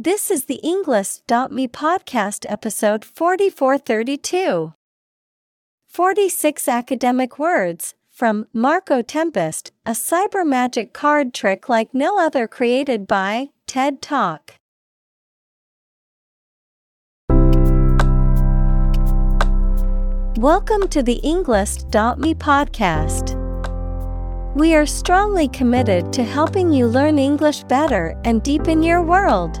This is the Englist.me podcast episode 4432. 46 academic words from Marco Tempest, a cyber magic card trick like no other created by TED Talk. Welcome to the Englist.me podcast. We are strongly committed to helping you learn English better and deepen your world.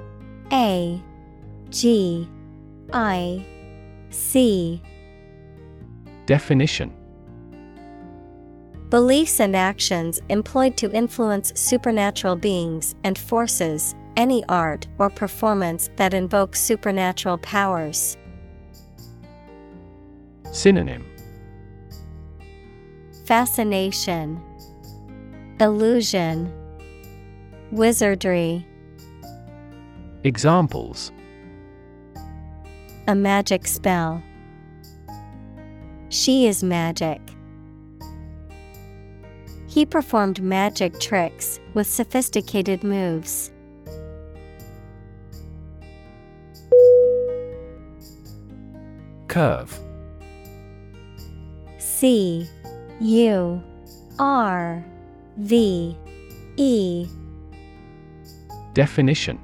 A G I C Definition Beliefs and actions employed to influence supernatural beings and forces, any art or performance that invokes supernatural powers. Synonym Fascination, Illusion, Wizardry. Examples A magic spell. She is magic. He performed magic tricks with sophisticated moves. Curve. C U R V E Definition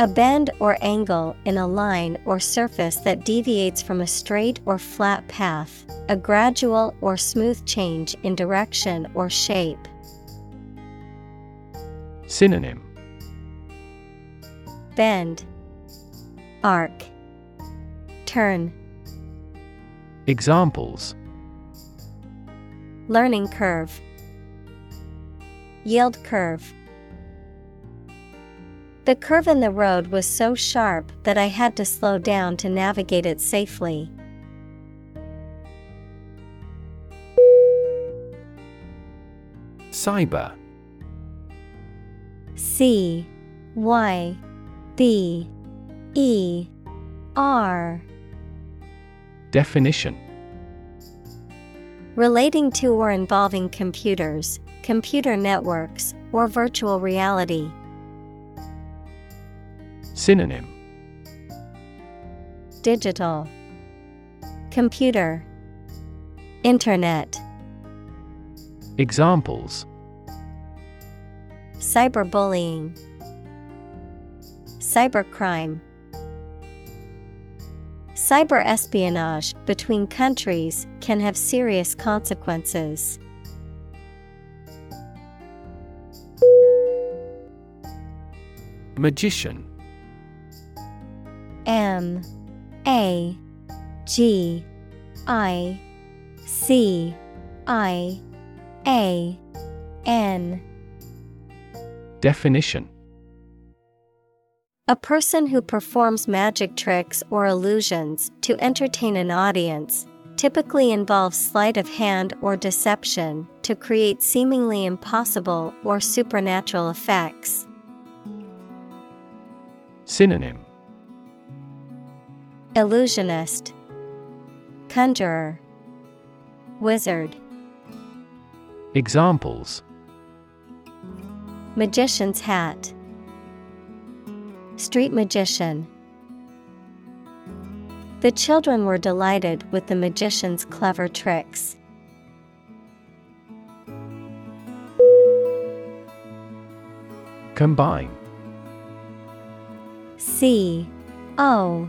A bend or angle in a line or surface that deviates from a straight or flat path, a gradual or smooth change in direction or shape. Synonym Bend, arc, turn. Examples Learning curve, yield curve. The curve in the road was so sharp that I had to slow down to navigate it safely. Cyber. C Y B E R Definition Relating to or involving computers, computer networks, or virtual reality. Synonym. Digital. Computer. Internet. Examples. Cyberbullying. Cybercrime. Cyber espionage between countries can have serious consequences. Magician. M A G I C I A N. Definition. A person who performs magic tricks or illusions to entertain an audience, typically involves sleight of hand or deception to create seemingly impossible or supernatural effects. Synonym Illusionist, Conjurer, Wizard, Examples Magician's hat, Street magician. The children were delighted with the magician's clever tricks. Combine. C O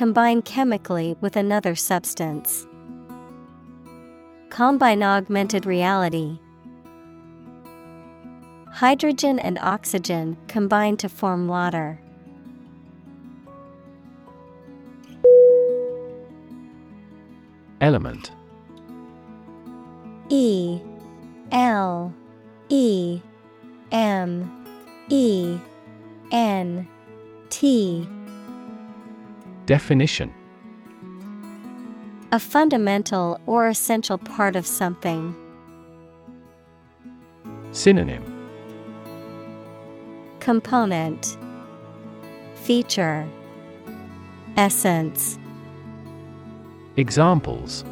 Combine chemically with another substance. Combine augmented reality. Hydrogen and oxygen combine to form water. Element. E. L. E. M. E. N. T Definition. A fundamental or essential part of something. Synonym. Component. Feature. Essence. Examples.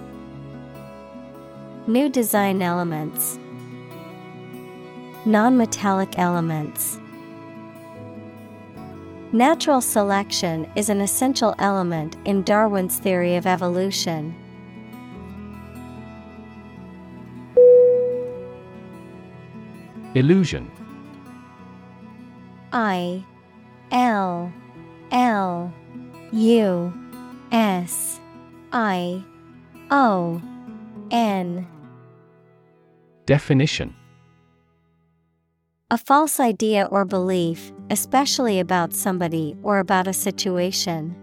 New design elements. Non-metallic elements Natural selection is an essential element in Darwin's theory of evolution. Illusion. I L L U S I O N. Definition. A false idea or belief, especially about somebody or about a situation.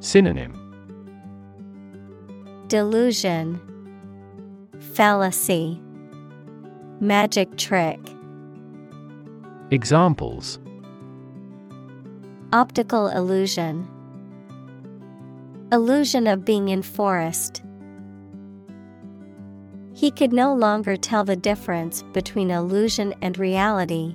Synonym Delusion Fallacy Magic trick Examples Optical illusion Illusion of being in forest. He could no longer tell the difference between illusion and reality.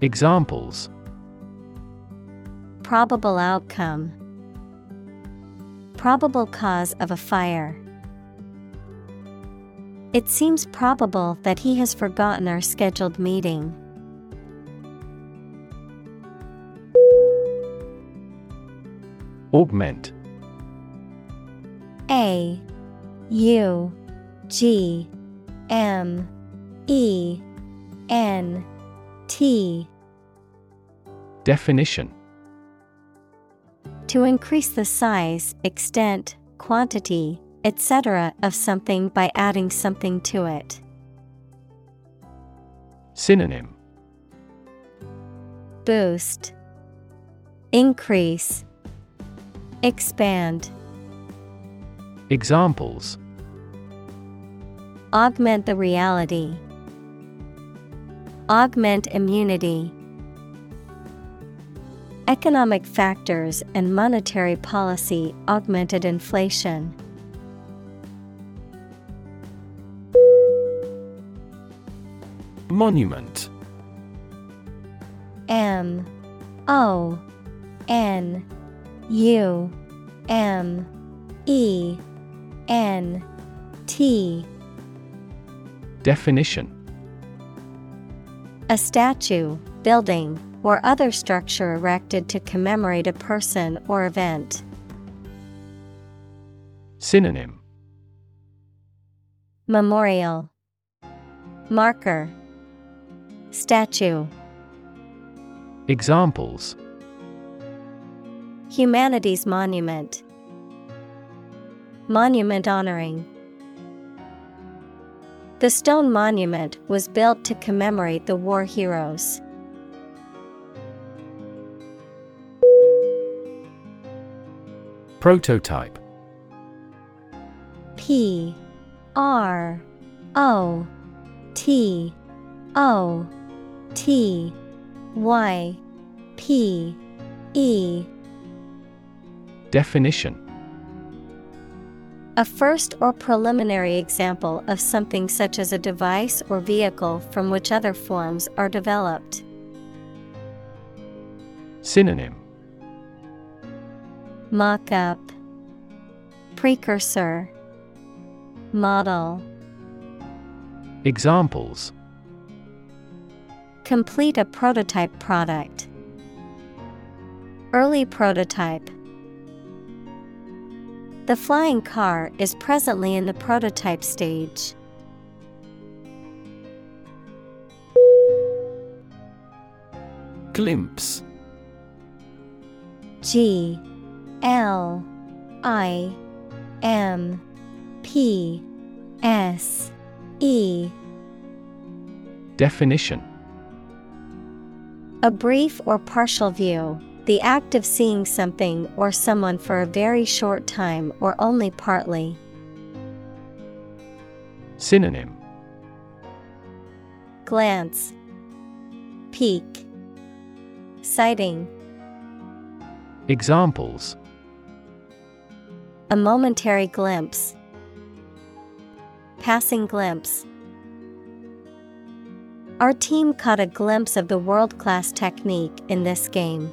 Examples Probable outcome Probable cause of a fire. It seems probable that he has forgotten our scheduled meeting. Augment A U G M E N T Definition To increase the size, extent, quantity, etc. of something by adding something to it. Synonym Boost Increase Expand Examples Augment the reality. Augment immunity. Economic factors and monetary policy augmented inflation. Monument M O N U M E N T Definition A statue, building, or other structure erected to commemorate a person or event. Synonym. Memorial. Marker. Statue. Examples. Humanities Monument. Monument honoring the stone monument was built to commemorate the war heroes. Prototype. P. R. O. T. O. T. Y. P. E. Definition. A first or preliminary example of something such as a device or vehicle from which other forms are developed. Synonym Mock up, Precursor, Model. Examples Complete a prototype product. Early prototype. The flying car is presently in the prototype stage. Glimpse. G L I M P S E. Definition. A brief or partial view, the act of seeing something or someone for a very short time or only partly. Synonym Glance, Peek, Sighting. Examples A momentary glimpse. Passing glimpse. Our team caught a glimpse of the world class technique in this game.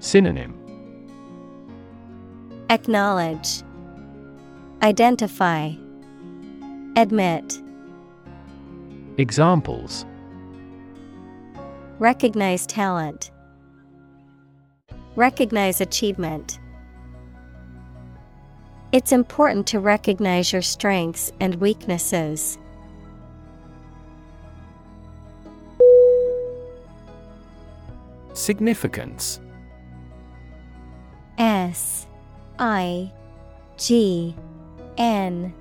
Synonym. Acknowledge, Identify, Admit, Examples. Recognize talent, Recognize achievement. It's important to recognize your strengths and weaknesses. Significance S I G N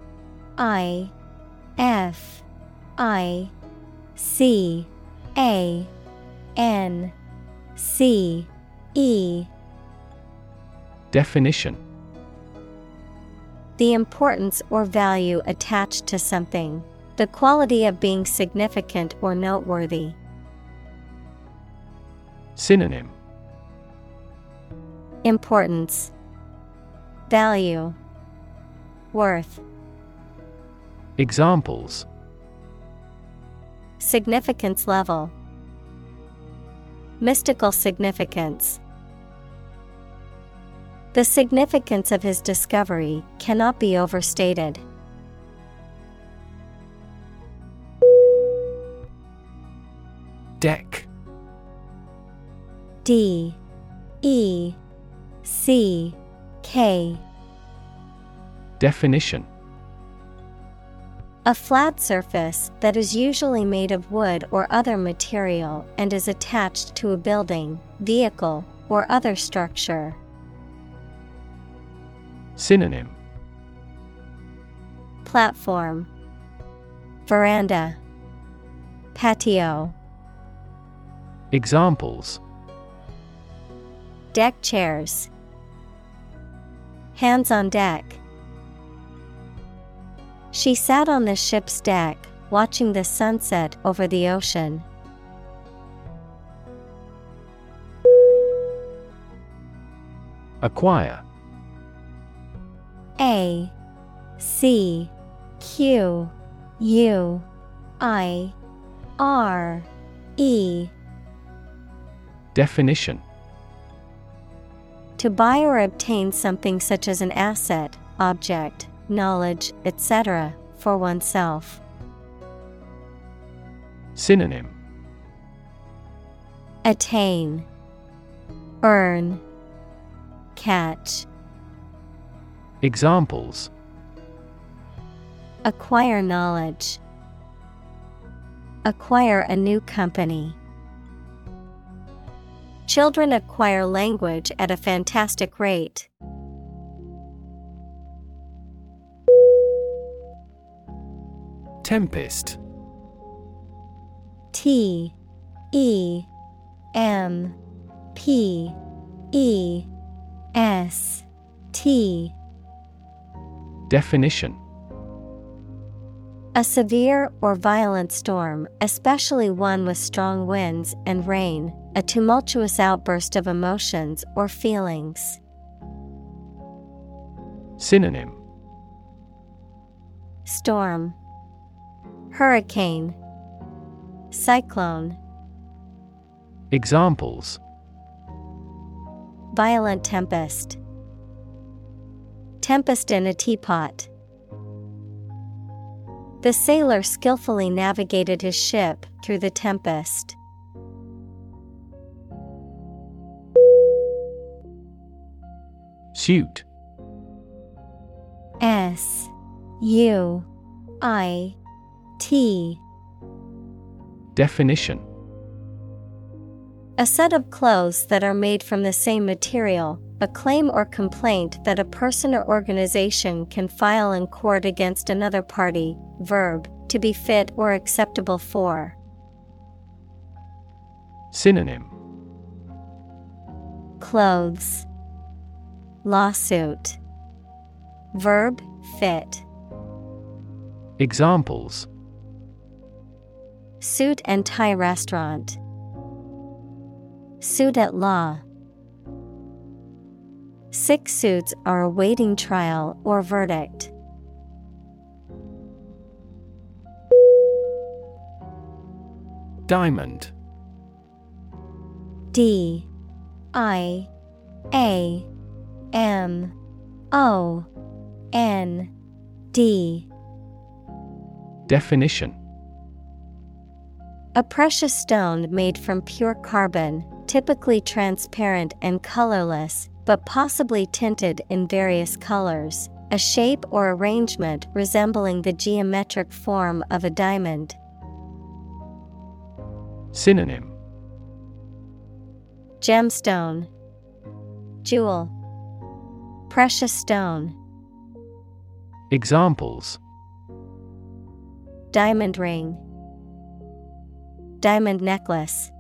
I F I C A N C E. Definition. The importance or value attached to something, the quality of being significant or noteworthy. Synonym Importance, Value, Worth, Examples Significance level, Mystical significance. The significance of his discovery cannot be overstated. Deck D E C K. Definition. A flat surface that is usually made of wood or other material and is attached to a building, vehicle, or other structure. Synonym. Platform. Veranda. Patio. Examples. Deck chairs Hands on deck. She sat on the ship's deck, watching the sunset over the ocean. Acquire A C Q U I R E Definition To buy or obtain something such as an asset, object, knowledge, etc., for oneself. Synonym Attain, Earn, Catch. Examples Acquire knowledge. Acquire a new company. Children acquire language at a fantastic rate. Tempest. T E M P E S T. Definition. A severe or violent storm, especially one with strong winds and rain, a tumultuous outburst of emotions or feelings. Synonym Storm, Hurricane, Cyclone, Examples Violent tempest, Tempest in a teapot. The sailor skillfully navigated his ship through the tempest. Suit S U I T Definition A set of clothes that are made from the same material, a claim or complaint that a person or organization can file in court against another party. Verb, to be fit or acceptable for. Synonym Clothes, Lawsuit. Verb, fit. Examples Suit and tie restaurant. Suit at law. Six suits are awaiting trial or verdict. Diamond D I A M O N D. Definition. A precious stone made from pure carbon, typically transparent and colorless, but possibly tinted in various colors. A shape or arrangement resembling the geometric form of a diamond. Synonym. Gemstone, Jewel, Precious stone, Examples. Diamond ring, Diamond necklace.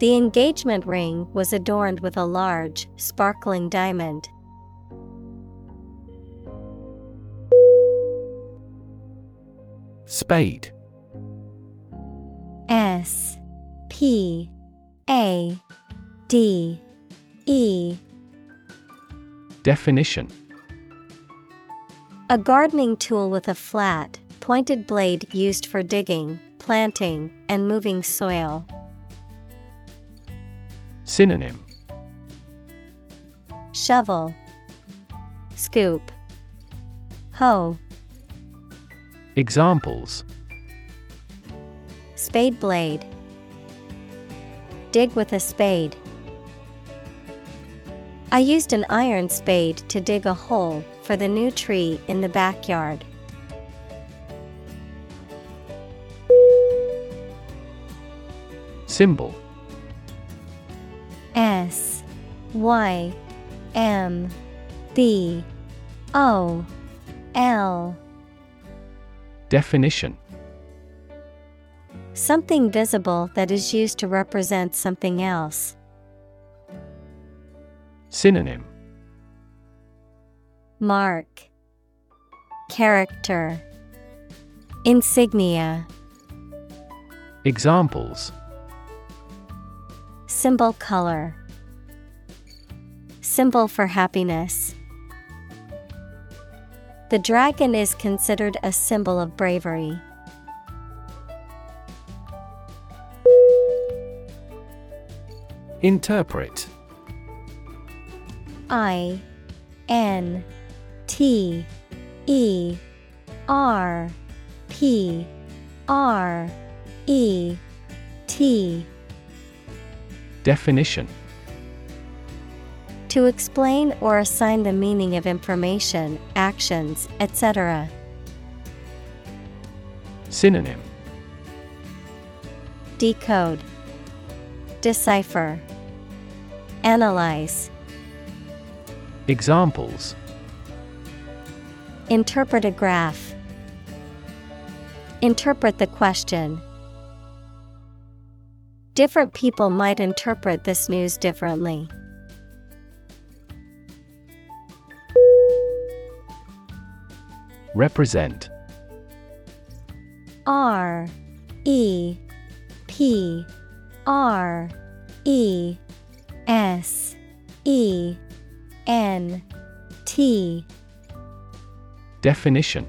The engagement ring was adorned with a large, sparkling diamond. Spade. S P A D E Definition A gardening tool with a flat, pointed blade used for digging, planting, and moving soil. Synonym Shovel, Scoop, Hoe, Examples Spade blade. Dig with a spade. I used an iron spade to dig a hole for the new tree in the backyard. Symbol S Y M B O L Definition Something visible that is used to represent something else. Synonym. Mark. Character. Insignia. Examples. Symbol color. Symbol for happiness. The dragon is considered a symbol of bravery. Interpret I N T E R P R E T. Definition To explain or assign the meaning of information, actions, etc. Synonym Decode, Decipher, Analyze. Examples Interpret a graph. Interpret the question. Different people might interpret this news differently. Represent R E P R E S E N T Definition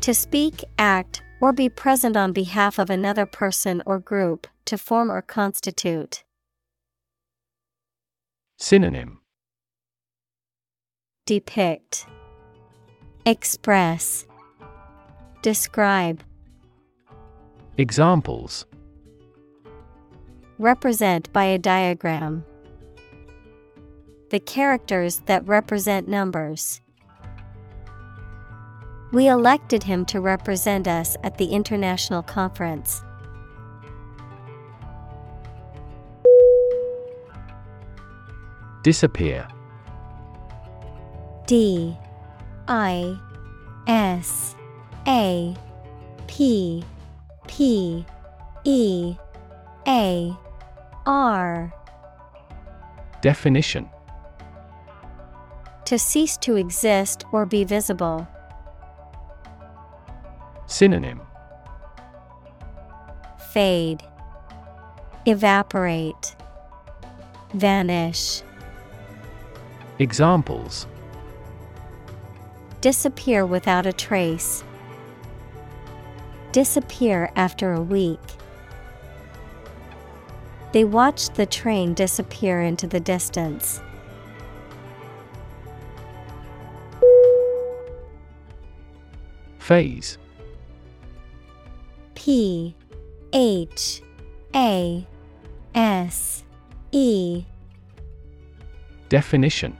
To speak, act, or be present on behalf of another person or group, to form or constitute. Synonym Depict, Express, Describe. Examples Represent by a diagram. The characters that represent numbers. We elected him to represent us at the international conference. Disappear. D. I. S. A. P. P. E. A. R. Definition To cease to exist or be visible. Synonym Fade, Evaporate, Vanish, Examples Disappear without a trace. Disappear after a week. They watched the train disappear into the distance. Phase. P H A S E. Definition.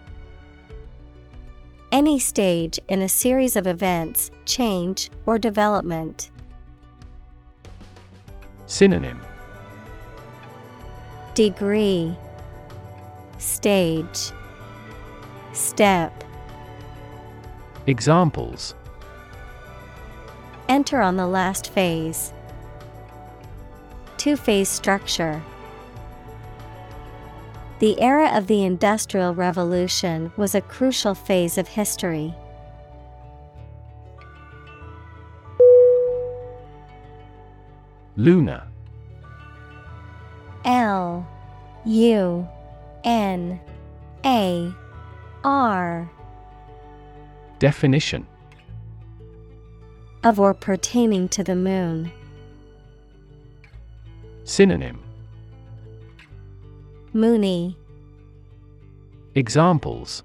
Any stage in a series of events, change, or development. Synonym. Degree. Stage. Step. Examples Enter on the last phase. Two phase structure. The era of the Industrial Revolution was a crucial phase of history. Luna L U N A R Definition of or pertaining to the moon. Synonym Moony, Examples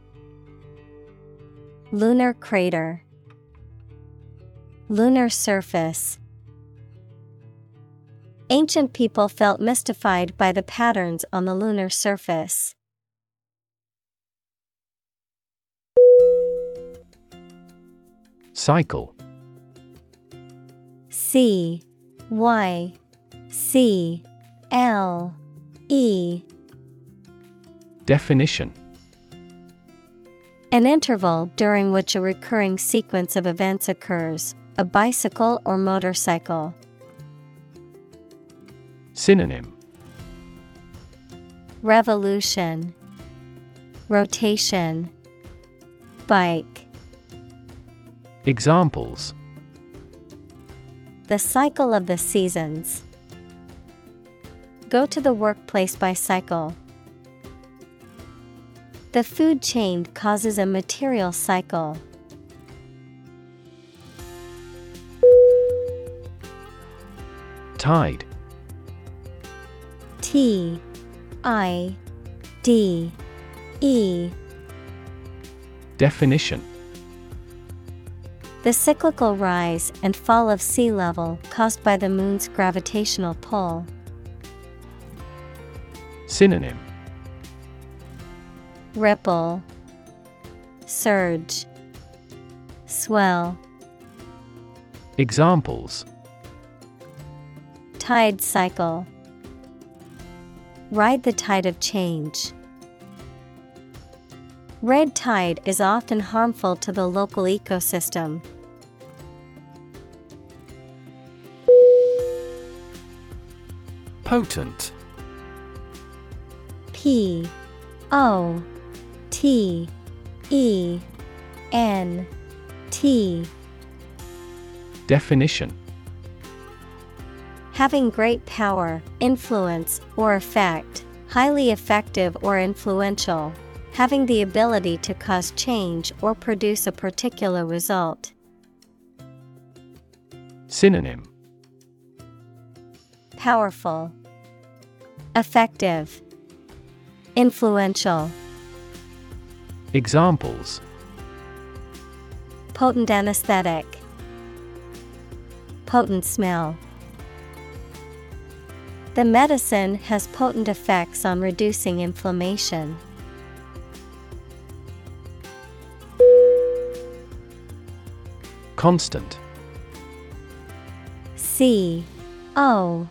lunar crater, lunar surface. Ancient people felt mystified by the patterns on the lunar surface. Cycle C Y C L E. Definition. An interval during which a recurring sequence of events occurs, a bicycle or motorcycle. Synonym. Revolution, Rotation, Bike. Examples The cycle of the seasons. Go to the workplace by cycle. The food chain causes a material cycle. Tide T I D E Definition The cyclical rise and fall of sea level caused by the moon's gravitational pull. Synonym Ripple, Surge, Swell. Examples Tide cycle. Ride the tide of change. Red tide is often harmful to the local ecosystem. Potent. P O T E N T. Definition. Having great power, influence, or effect, highly effective or influential, having the ability to cause change or produce a particular result. Synonym Powerful, Effective, Influential. Examples Potent anesthetic, Potent smell. The medicine has potent effects on reducing inflammation. Constant C O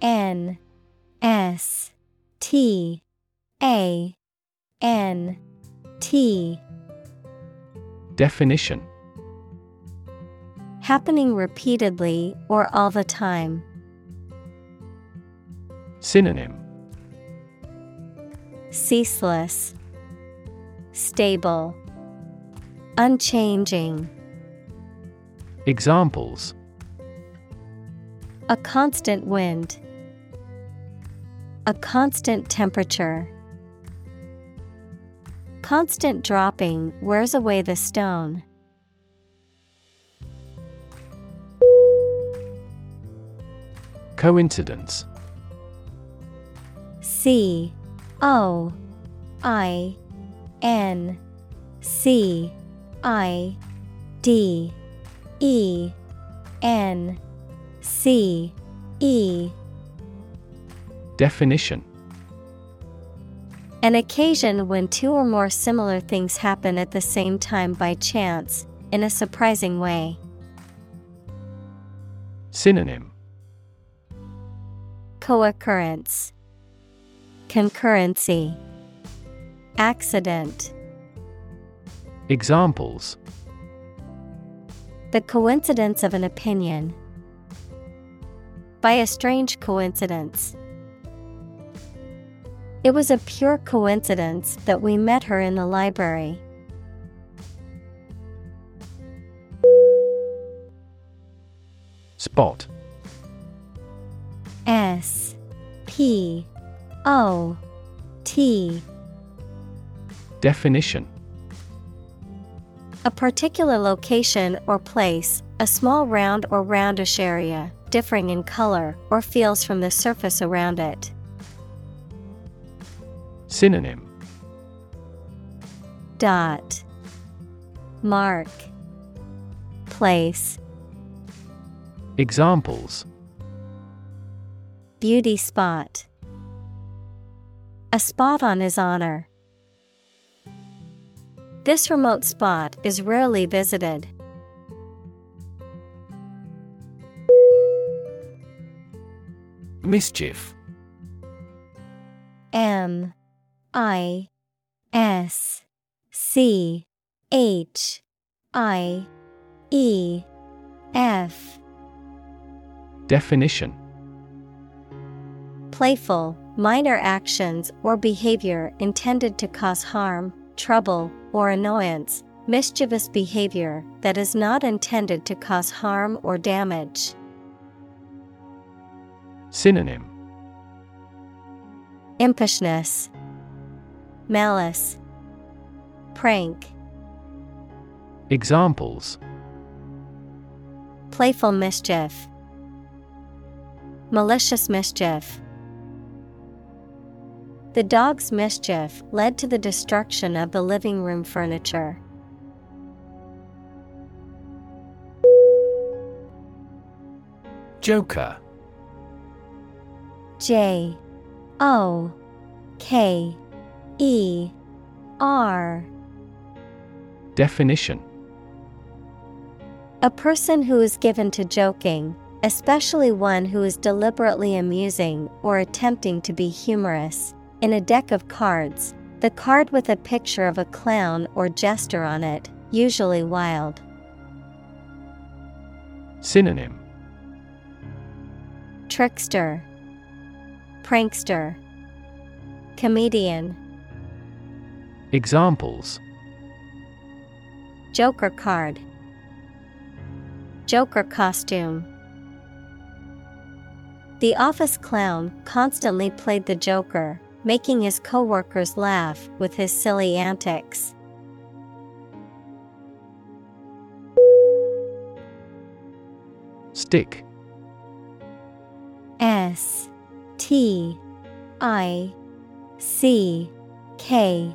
N S T A N T Definition Happening repeatedly or all the time. Synonym Ceaseless, Stable, Unchanging. Examples A constant wind. A constant temperature. Constant dropping wears away the stone. Coincidence C O I N C I D E N C E Definition An occasion when two or more similar things happen at the same time by chance, in a surprising way. Synonym Co-occurrence Concurrency Accident Examples The coincidence of an opinion. By a strange coincidence. It was a pure coincidence that we met her in the library. Spot S P O T Definition A particular location or place, a small round or roundish area, differing in color or feels from the surface around it. Synonym. Dot. Mark. Place. Examples. Beauty spot. A spot on his honor. This remote spot is rarely visited. Mischief. M I S C H I E F. Definition. Playful, minor actions or behavior intended to cause harm, trouble, or annoyance, mischievous behavior that is not intended to cause harm or damage. Synonym. Impishness, Malice, Prank, Examples Playful mischief, Malicious mischief. The dog's mischief led to the destruction of the living room furniture. Joker. J O K E R. Definition A person who is given to joking, especially one who is deliberately amusing or attempting to be humorous. In a deck of cards, the card with a picture of a clown or jester on it, usually wild. Synonym Trickster, Prankster, Comedian, Examples Joker card, Joker costume. The office clown constantly played the Joker, making his coworkers laugh with his silly antics. Stick S T I C K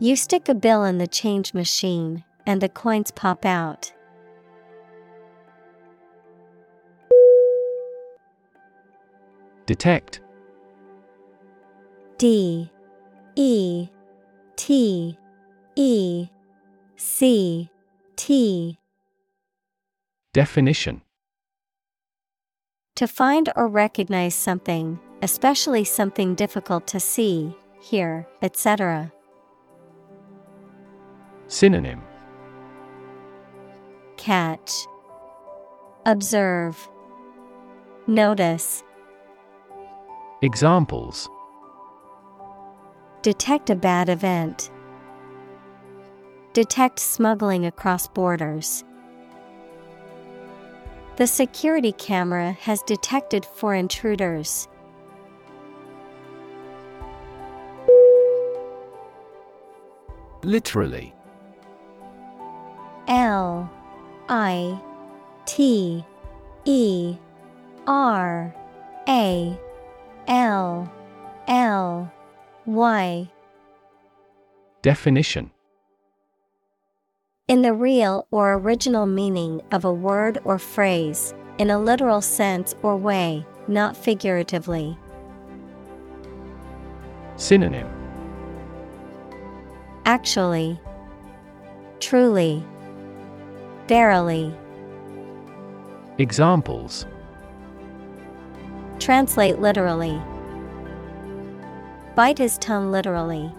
You stick a bill in the change machine, and the coins pop out. Detect. D. E. T. E. C. T. Definition. To find or recognize something, especially something difficult to see, hear, etc. Synonym Catch, Observe, Notice, Examples Detect a bad event. Detect smuggling across borders. The security camera has detected four intruders. Literally L I T E R A L L Y. Definition. In the real or original meaning of a word or phrase, in a literal sense or way, not figuratively. Synonym. Actually, truly, verily. Examples Translate literally. Bite his tongue literally.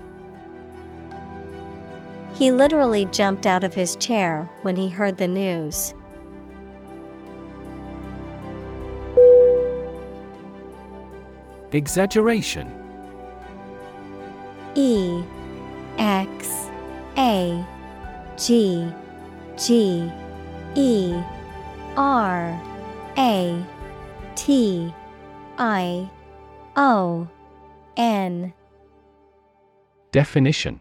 He literally jumped out of his chair when he heard the news. Exaggeration E X A G G E R A T I O N. Definition.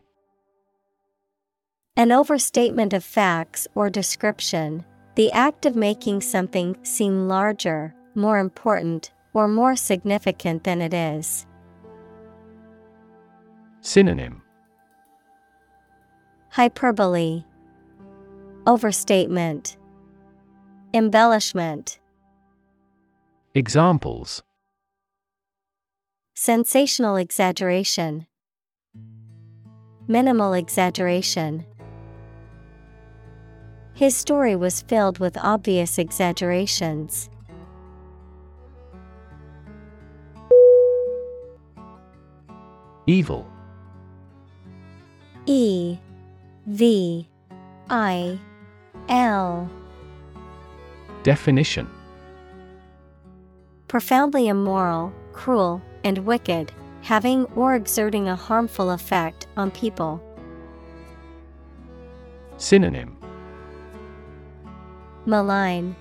An overstatement of facts or description, the act of making something seem larger, more important, or more significant than it is. Synonym. Hyperbole, Overstatement, Embellishment, Examples Sensational exaggeration, Minimal exaggeration. His story was filled with obvious exaggerations. Evil E V I L Definition Profoundly immoral, cruel, and wicked, having or exerting a harmful effect on people. Synonym malign,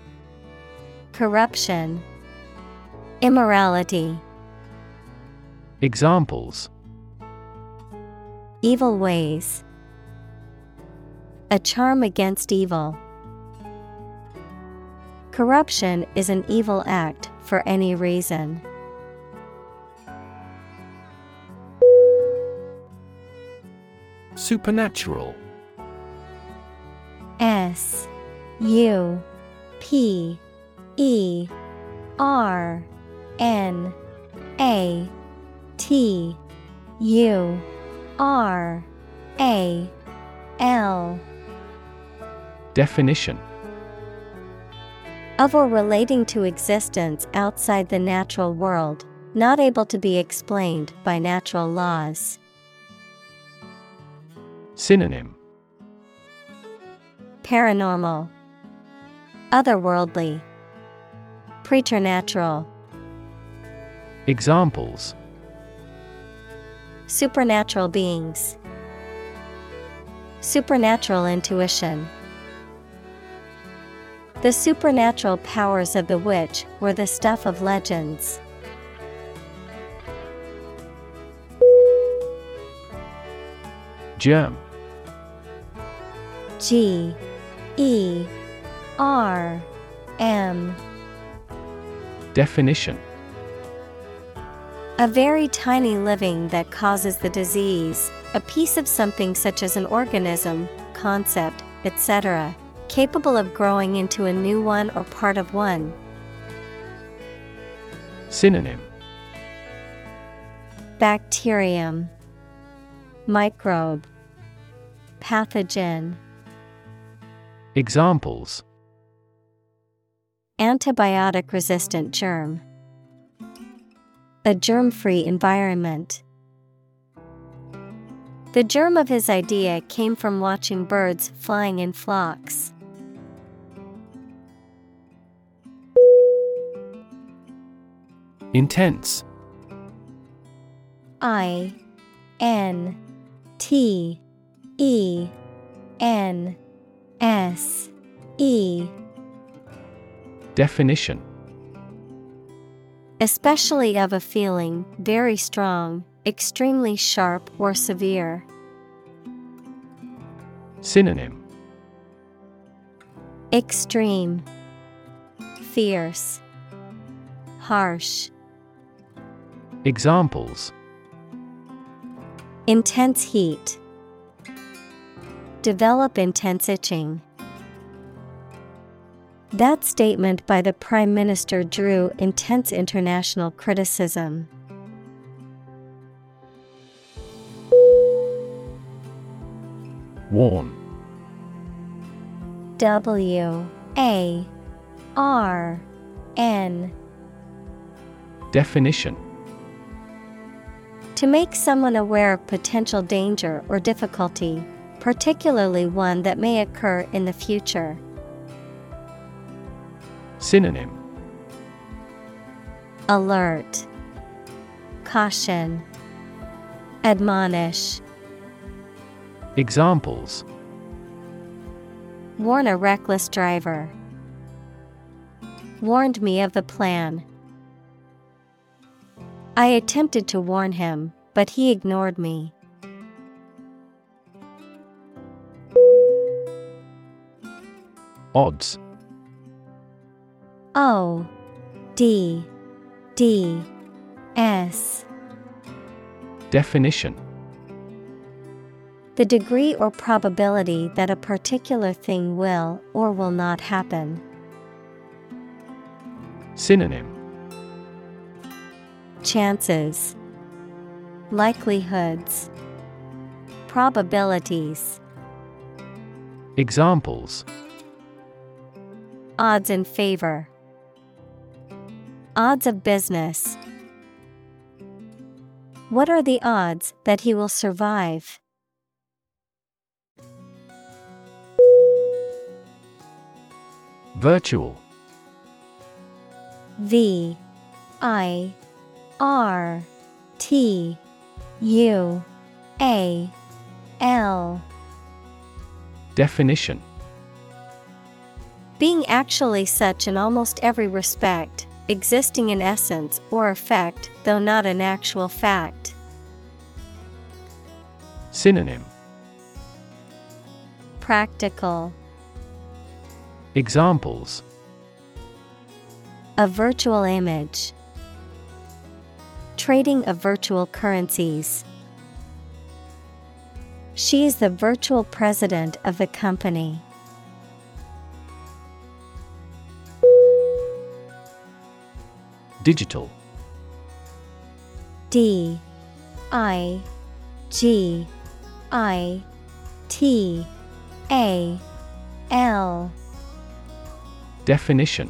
corruption, immorality. Examples Evil ways. A charm against evil. Corruption is an evil act for any reason. Supernatural S U P E R N A T U R A L Definition of or relating to existence outside the natural world, not able to be explained by natural laws. Synonym Paranormal, Otherworldly, Preternatural. Examples Supernatural beings, Supernatural intuition. The supernatural powers of the witch were the stuff of legends. Germ G E R M Definition A very tiny living that causes the disease, a piece of something such as an organism, concept, etc., capable of growing into a new one or part of one. Synonym Bacterium, Microbe, Pathogen. Examples Antibiotic resistant germ. A germ free environment. The germ of his idea came from watching birds flying in flocks. Intense. I N T E N S E. Definition. Especially of a feeling very strong, extremely sharp or severe. Synonym. Extreme, Fierce, Harsh. Examples Intense heat. Develop intense itching. That statement by the Prime Minister drew intense international criticism. Warn W A R N Definition To make someone aware of potential danger or difficulty, particularly one that may occur in the future. Synonym Alert, Caution, Admonish. Examples Warn a reckless driver. Warned me of the plan. I attempted to warn him, but he ignored me. Odds O D D S Definition The degree or probability that a particular thing will or will not happen. Synonym Chances, Likelihoods, Probabilities. Examples Odds in favor. Odds of business. What are the odds that he will survive? Virtual V I R T U A L. Definition. Being actually such in almost every respect, existing in essence or effect, though not an actual fact. Synonym. Practical. Examples. A virtual image. Trading of virtual currencies. She is the virtual president of the company. Digital D I G I T A L Definition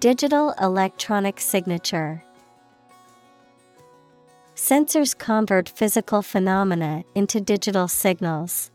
Digital electronic signature. Sensors convert physical phenomena into digital signals.